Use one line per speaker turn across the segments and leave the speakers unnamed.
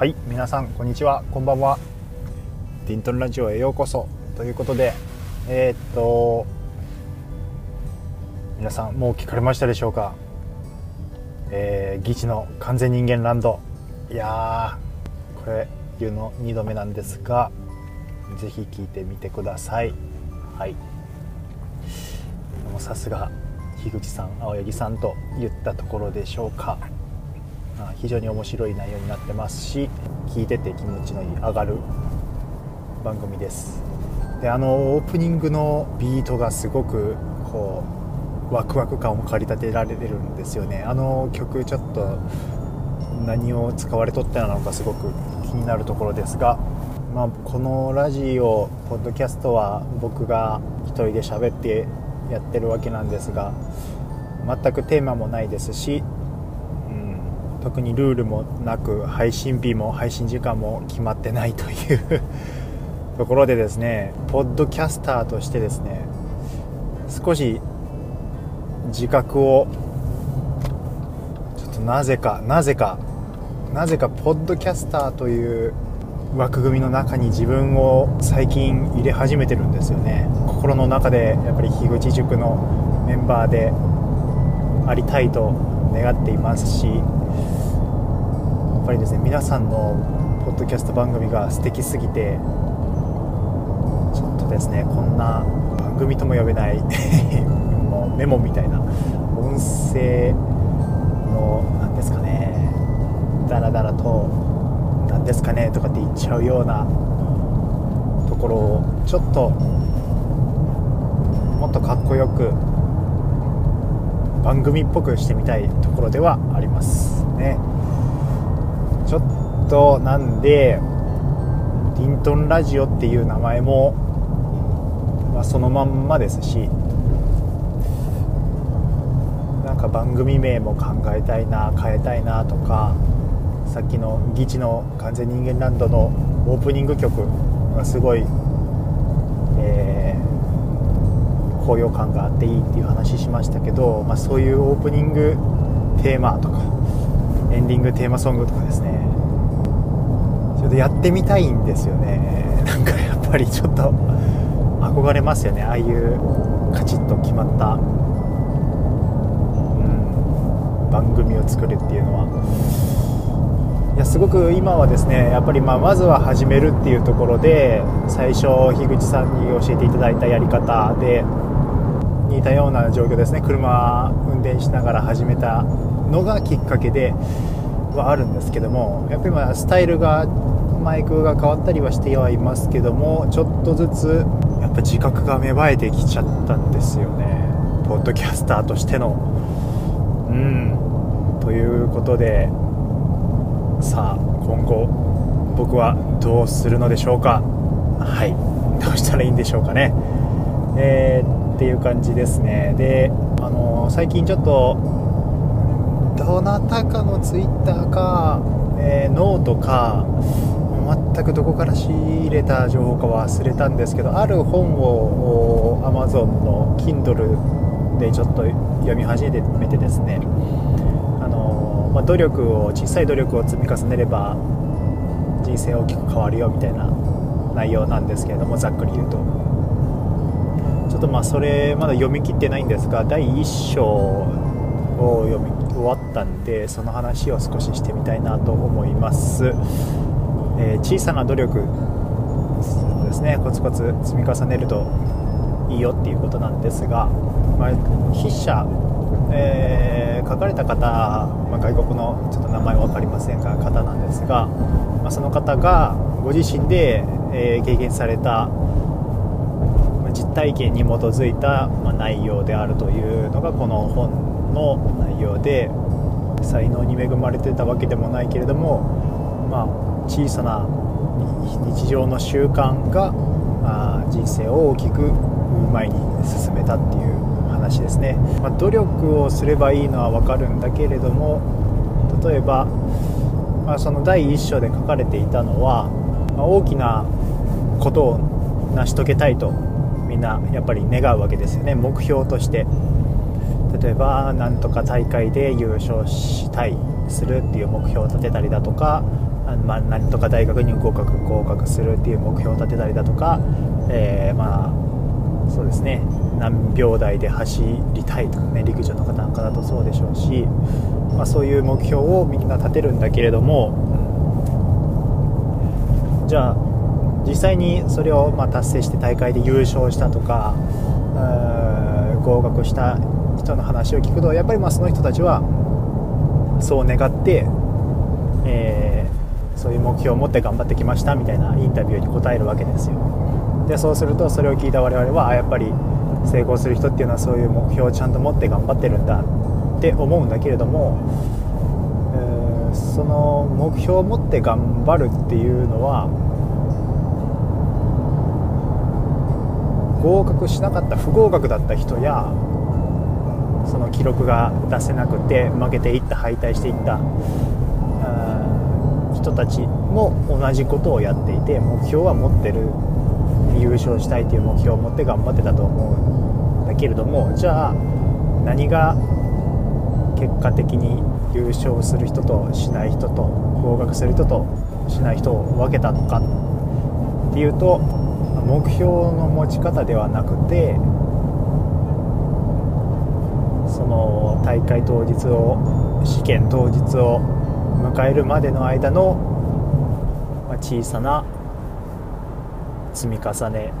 はい皆さんこんにちは。こんばんは。ディントンラジオへようこそ。ということでえー、っと皆さんもう聞かれましたでしょうか？えー、議事の完全人間ランド。いやーこれ言うの2度目なんですがぜひ聞いてみてください。はい。さすが樋口さん青柳さんと言ったところでしょうか。非常に面白い内容になってますし聞いてて気持ちのいい上がる番組です。であのオープニングのビートがすごくこうワクワク感を駆り立てられるんですよね。あの曲ちょっと何を使われとったのかすごく気になるところですが、まあ、このラジオポッドキャストは僕が一人で喋ってやってるわけなんですが全くテーマもないですし、特にルールもなく配信日も配信時間も決まってないというところでですねポッドキャスターとしてですね少し自覚をちょっとなぜかなぜかなぜかポッドキャスターという枠組みの中に自分を最近入れ始めてるんですよね。心の中でやっぱり樋口塾のメンバーでありたいと願っていますしやっぱりですね皆さんのポッドキャスト番組が素敵すぎてちょっとですねこんな番組とも呼べない もうメモみたいな音声の何ですかねダラダラと何ですかねとかって言っちゃうようなところをちょっともっとかっこよく番組っぽくしてみたいところではありますね。ちょっとなんでリントンラジオっていう名前も、まあ、そのまんまですしなんか番組名も考えたいな変えたいなとかさっきの「議事の完全人間ランド」のオープニング曲がすごい、えー、高揚感があっていいっていう話しましたけど、まあ、そういうオープニングテーマとかエンディングテーマソングとかですね。ちょっとやってみたいんですよね。なんかやっぱりちょっと憧れますよね。ああいうカチッと決まった、うん、番組を作るっていうのは。い。やすごく今はですねやっぱりまあまずは始めるっていうところで最初樋口さんに教えていただいたやり方で似たような状況ですね。車運転しながら始めたのがきっかけではあるんですけどもやっぱりまあスタイルがマイクが変わったりはしてはいますけどもちょっとずつやっぱ自覚が芽生えてきちゃったんですよね。ポッドキャスターとしての。うん。ということでさあ今後僕はどうするのでしょうか。はい。どうしたらいいんでしょうかね。えー、っていう感じですね。であの、最近ちょっとどなたかのツイッターか、えー、ノートか全くどこから仕入れた情報か忘れたんですけどある本を Amazon の Kindle でちょっと読み始めてですね。あのまあ、努力を小さい努力を積み重ねれば人生大きく変わるよみたいな内容なんですけれどもざっくり言うと。っとまあそれまだ読み切ってないんですが第1章を読み終わったんでその話を少ししてみたいなと思います、えー、小さな努力ですね。コツコツ積み重ねるといいよっていうことなんですが、まあ、筆者えー、書かれた方、まあ、外国のちょっと名前分かりませんが方なんですが、まあ、その方がご自身で、えー、経験された、体験に基づいた、ま内容であるというのがこの本の内容で才能に恵まれてたわけでもないけれども、まあ、小さな日常の習慣があ人生を大きく前に進めたっていう話ですね、まあ、努力をすればいいのは分かるんだけれども例えば、まあ、その第1章で書かれていたのは、まあ、大きなことを成し遂げたいとんなやっぱり願うわけですよね。目標として。例えばなんとか大会で優勝したいするっていう目標を立てたりだとかあまあ、何とか大学に合格合格するっていう目標を立てたりだとか、えー、まあそうですね。何秒台で走りたいとかね陸上の方なんかだとそうでしょうし、まあ、そういう目標をみんな立てるんだけれどもじゃあ実際にそれをま達成して大会で優勝したとか合格した人の話を聞くとやっぱりまあその人たちはそう願って、えー、そういう目標を持って頑張ってきましたみたいなインタビューに答えるわけですよ。でそうするとそれを聞いた我々はやっぱり成功する人っていうのはそういう目標をちゃんと持って頑張ってるんだって思うんだけれども、え、その目標を持って頑張るっていうのは合格しなかった不合格だった人やその記録が出せなくて負けていった敗退していった人たちも同じことをやっていて目標は持ってる優勝したいという目標を持って頑張ってたと思うんだけれどもじゃあ何が結果的に優勝する人としない人と合格する人としない人を分けたのかっていうと目標の持ち方ではなくてその大会当日を試験当日を迎えるまでの間の、ま小さな積み重ね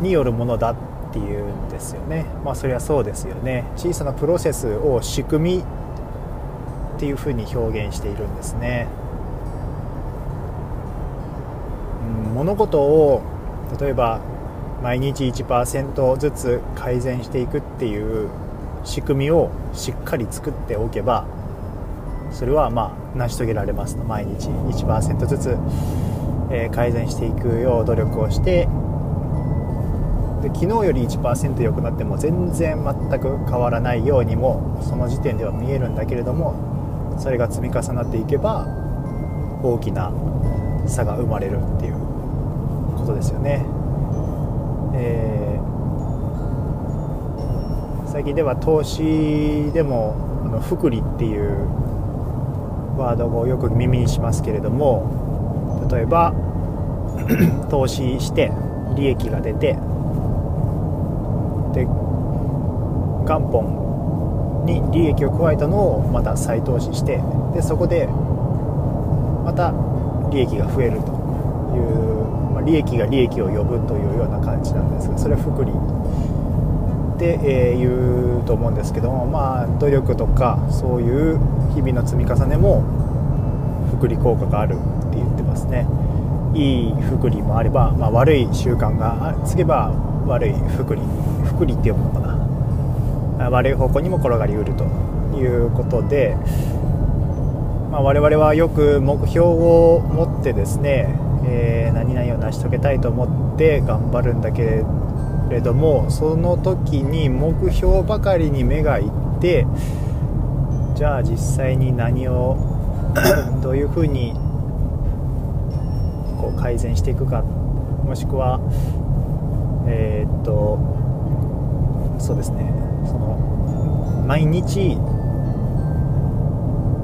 によるものだっていうんですよね。まあそりゃそうですよね。小さなプロセスを仕組みっていうふうに表現しているんですね、物事を例えば毎日1%ずつ改善していくっていう仕組みをしっかり作っておけばそれはまあ成し遂げられますと。毎日1%ずつ、え改善していくよう努力をしてで昨日より1%良くなっても全然全く変わらないようにもその時点では見えるんだけれどもそれが積み重なっていけば大きな差が生まれるっていう。ことですよね。えー、最近では投資でもあの福利っていうワードをよく耳にしますけれども例えば 投資して利益が出てで元本に利益を加えたのをまた再投資してでそこでまた利益が増えるという利益が利益を呼ぶというような感じなんですがそれは福利ってえ言うと思うんですけどもまあ努力とかそういう日々の積み重ねも福利効果があるって言ってますね。いい福利もあれば、まあ、悪い習慣がつけば悪い福利福利って読むのかな。悪い方向にも転がりうるということで、まあ、我々はよく目標を持ってですねえー、何々を成し遂げたいと思って頑張るんだけれどもその時に目標ばかりに目がいってじゃあ実際に何を どういうふうにこう改善していくかもしくはえー、っとそうですねその毎日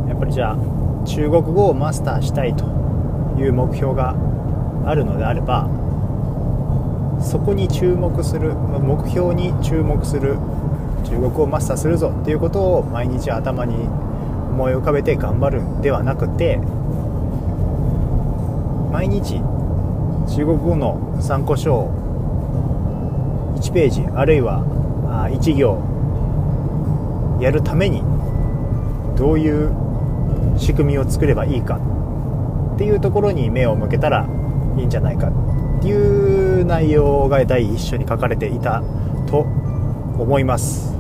やっぱりじゃあ中国語をマスターしたいという目標があるのであればそこに注目する目標に注目する中国をマスターするぞっていうことを毎日頭に思い浮かべて頑張るんではなくて毎日中国語の参考書を1ページあるいは1行やるためにどういう仕組みを作ればいいかっていうところに目を向けたらいいんじゃないかっていう内容が第1章に書かれていたと思います。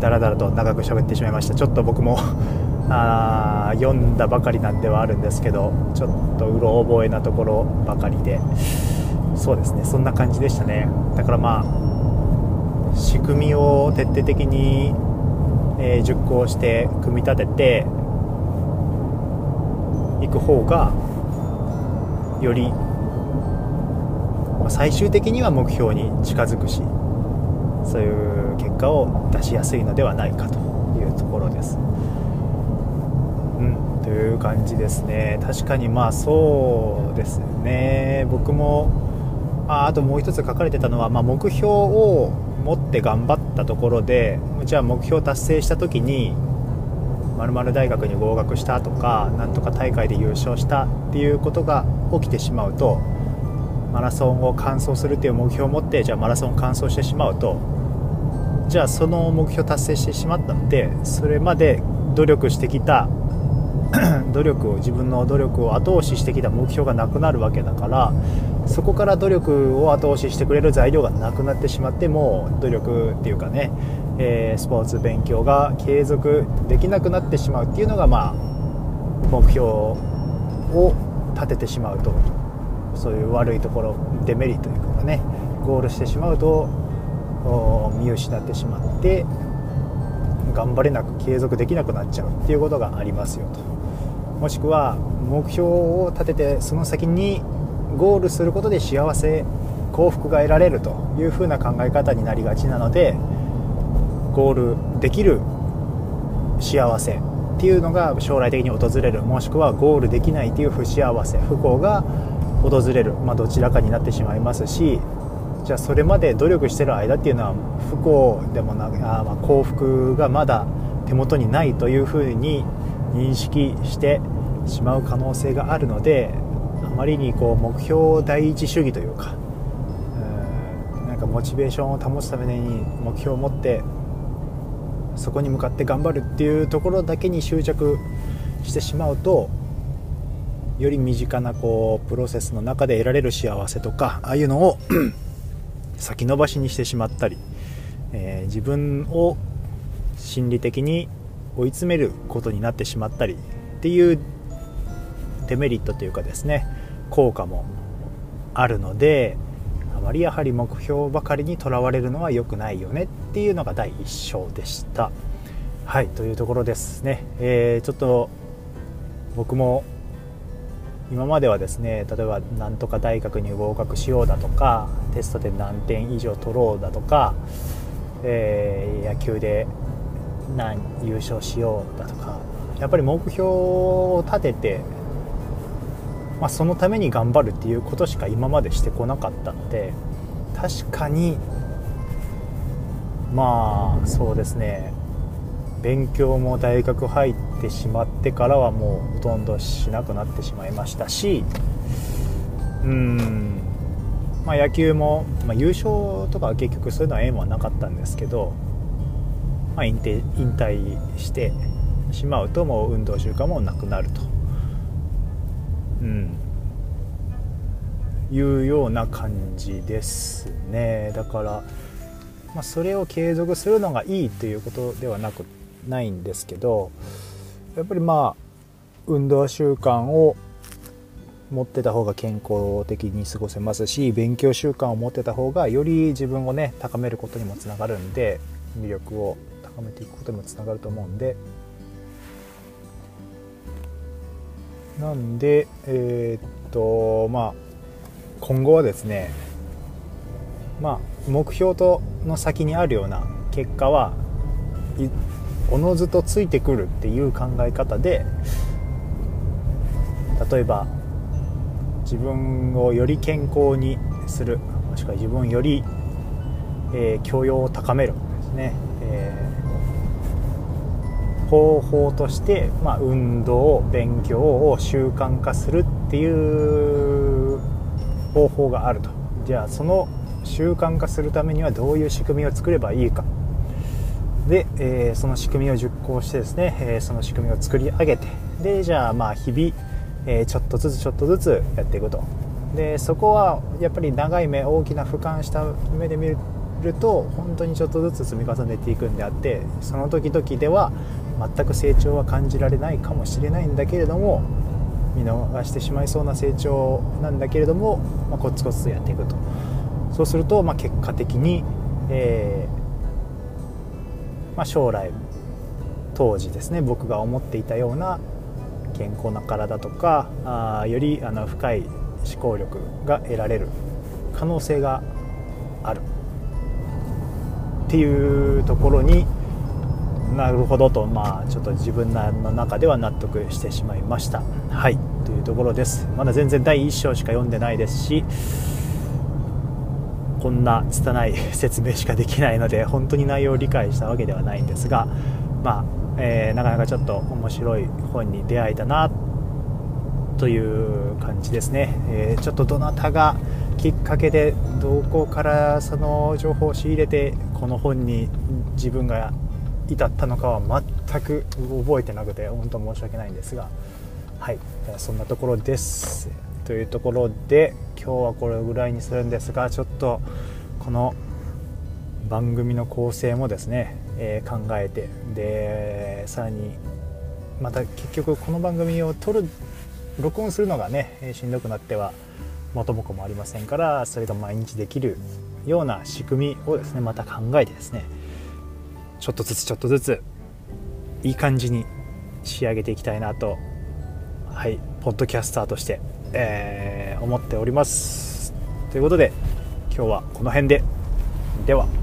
だらだらと長く喋ってしまいました。ちょっと僕も あ読んだばかりなんではあるんですけどちょっとうろ覚えなところばかりで。そうですね。そんな感じでしたね。だからまあ仕組みを徹底的に、えー、熟考して組み立てていく方がより最終的には目標に近づくしそういう結果を出しやすいのではないかというところです。うん、という感じですね確かにまあそうですね僕もああともう一つ書かれてたのは、まあ、目標を持って頑張ったところでじゃあ目標達成した時に〇〇大学に合格したとかなんとか大会で優勝したっていうことが起きてしまうとマラソンを完走するっていう目標を持ってじゃあマラソンを完走してしまうとじゃあその目標達成してしまったのでそれまで努力してきた 努力を自分の努力を後押ししてきた目標がなくなるわけだからそこから努力を後押ししてくれる材料がなくなってしまってもう努力っていうかね、えー、スポーツ勉強が継続できなくなってしまうっていうのがまあ目標を立ててしまうとそういう悪いところデメリットというかねゴールしてしまうと見失ってしまって頑張れなく継続できなくなっちゃうっていうことがありますよと。もしくは目標を立ててその先にゴールすることで幸せ幸福が得られるというふうな考え方になりがちなのでゴールできる幸せっていうのが将来的に訪れるもしくはゴールできないという不幸せ不幸が訪れる、まあ、どちらかになってしまいますしじゃあそれまで努力してる間っていうのは不幸でもなあ、ま、幸福がまだ手元にないというふうに認識してしまう可能性があるのであまりにこう目標第一主義というかなんかモチベーションを保つために目標を持ってそこに向かって頑張るっていうところだけに執着してしまうとより身近なこうプロセスの中で得られる幸せとかああいうのを 先延ばしにしてしまったり、えー、自分を心理的に追い詰めることになってしまったりっていうデメリットというかですね効果もあるのであまりやはり目標ばかりにとらわれるのは良くないよねっていうのが第1章でした。はいというところですね、えー、ちょっと僕も今まではですね例えばなんとか大学に合格しようだとかテストで何点以上取ろうだとか、えー、野球で何優勝しようだとかやっぱり目標を立てて、まあ、そのために頑張るっていうことしか今までしてこなかったので確かにまあそうですね。勉強も大学入ってしまってからはもうほとんどしなくなってしまいましたしうん。まあ、野球も、まあ、優勝とかは結局そういうのは縁はなかったんですけど、まあ、引退引退してしまうともう運動習慣もなくなると、うん、いうような感じですね。だから、まあ、それを継続するのがいいということではなくないんですけどやっぱりまあ運動習慣を持ってた方が健康的に過ごせますし勉強習慣を持ってた方がより自分をね高めることにもつながるんで魅力を高めていくことにもつながると思うんでなんでえー、っとまあ今後はですねまあ目標との先にあるような結果はおのずとついてくるっていう考え方で例えば自分をより健康にするもしくは自分より、えー、教養を高めるですね、えー、方法として、まあ、運動勉強を習慣化するっていう方法があると。じゃあその習慣化するためにはどういう仕組みを作ればいいか。で、えー、その仕組みを実行してですね、えー、その仕組みを作り上げて。でじゃあまあ日々えー、ちょっとずつちょっとずつやっていくと。でそこはやっぱり長い目大きな俯瞰した目で見ると本当にちょっとずつ積み重ねていくんであってその時々では全く成長は感じられないかもしれないんだけれども見逃してしまいそうな成長なんだけれども、まあ、コツコツやっていくと。そうすると、まあ、結果的に、えー、まあ、将来当時ですね僕が思っていたような健康な体とかあよりあの深い思考力が得られる可能性がある。っていうところになるほどと、まあ、ちょっと自分の中では納得してしまいました。はい。というところです。まだ全然第1章しか読んでないですしこんな拙い説明しかできないので本当に内容を理解したわけではないんですが、まあえー、なかなかちょっと面白い本に出会えたなという感じですね、えー、ちょっとどなたがきっかけでどこからその情報を仕入れてこの本に自分が至ったのかは全く覚えてなくて本当申し訳ないんですがはいそんなところですというところで今日はこれぐらいにするんですがちょっとこの番組の構成もですね、えー、考えてでさらにまた結局この番組を撮る録音するのがねしんどくなっては元も子もありませんからそれが毎日できるような仕組みをですねまた考えてですねちょっとずつちょっとずついい感じに仕上げていきたいなとはいポッドキャスターとして、えー、思っております。ということで今日はこの辺で。では。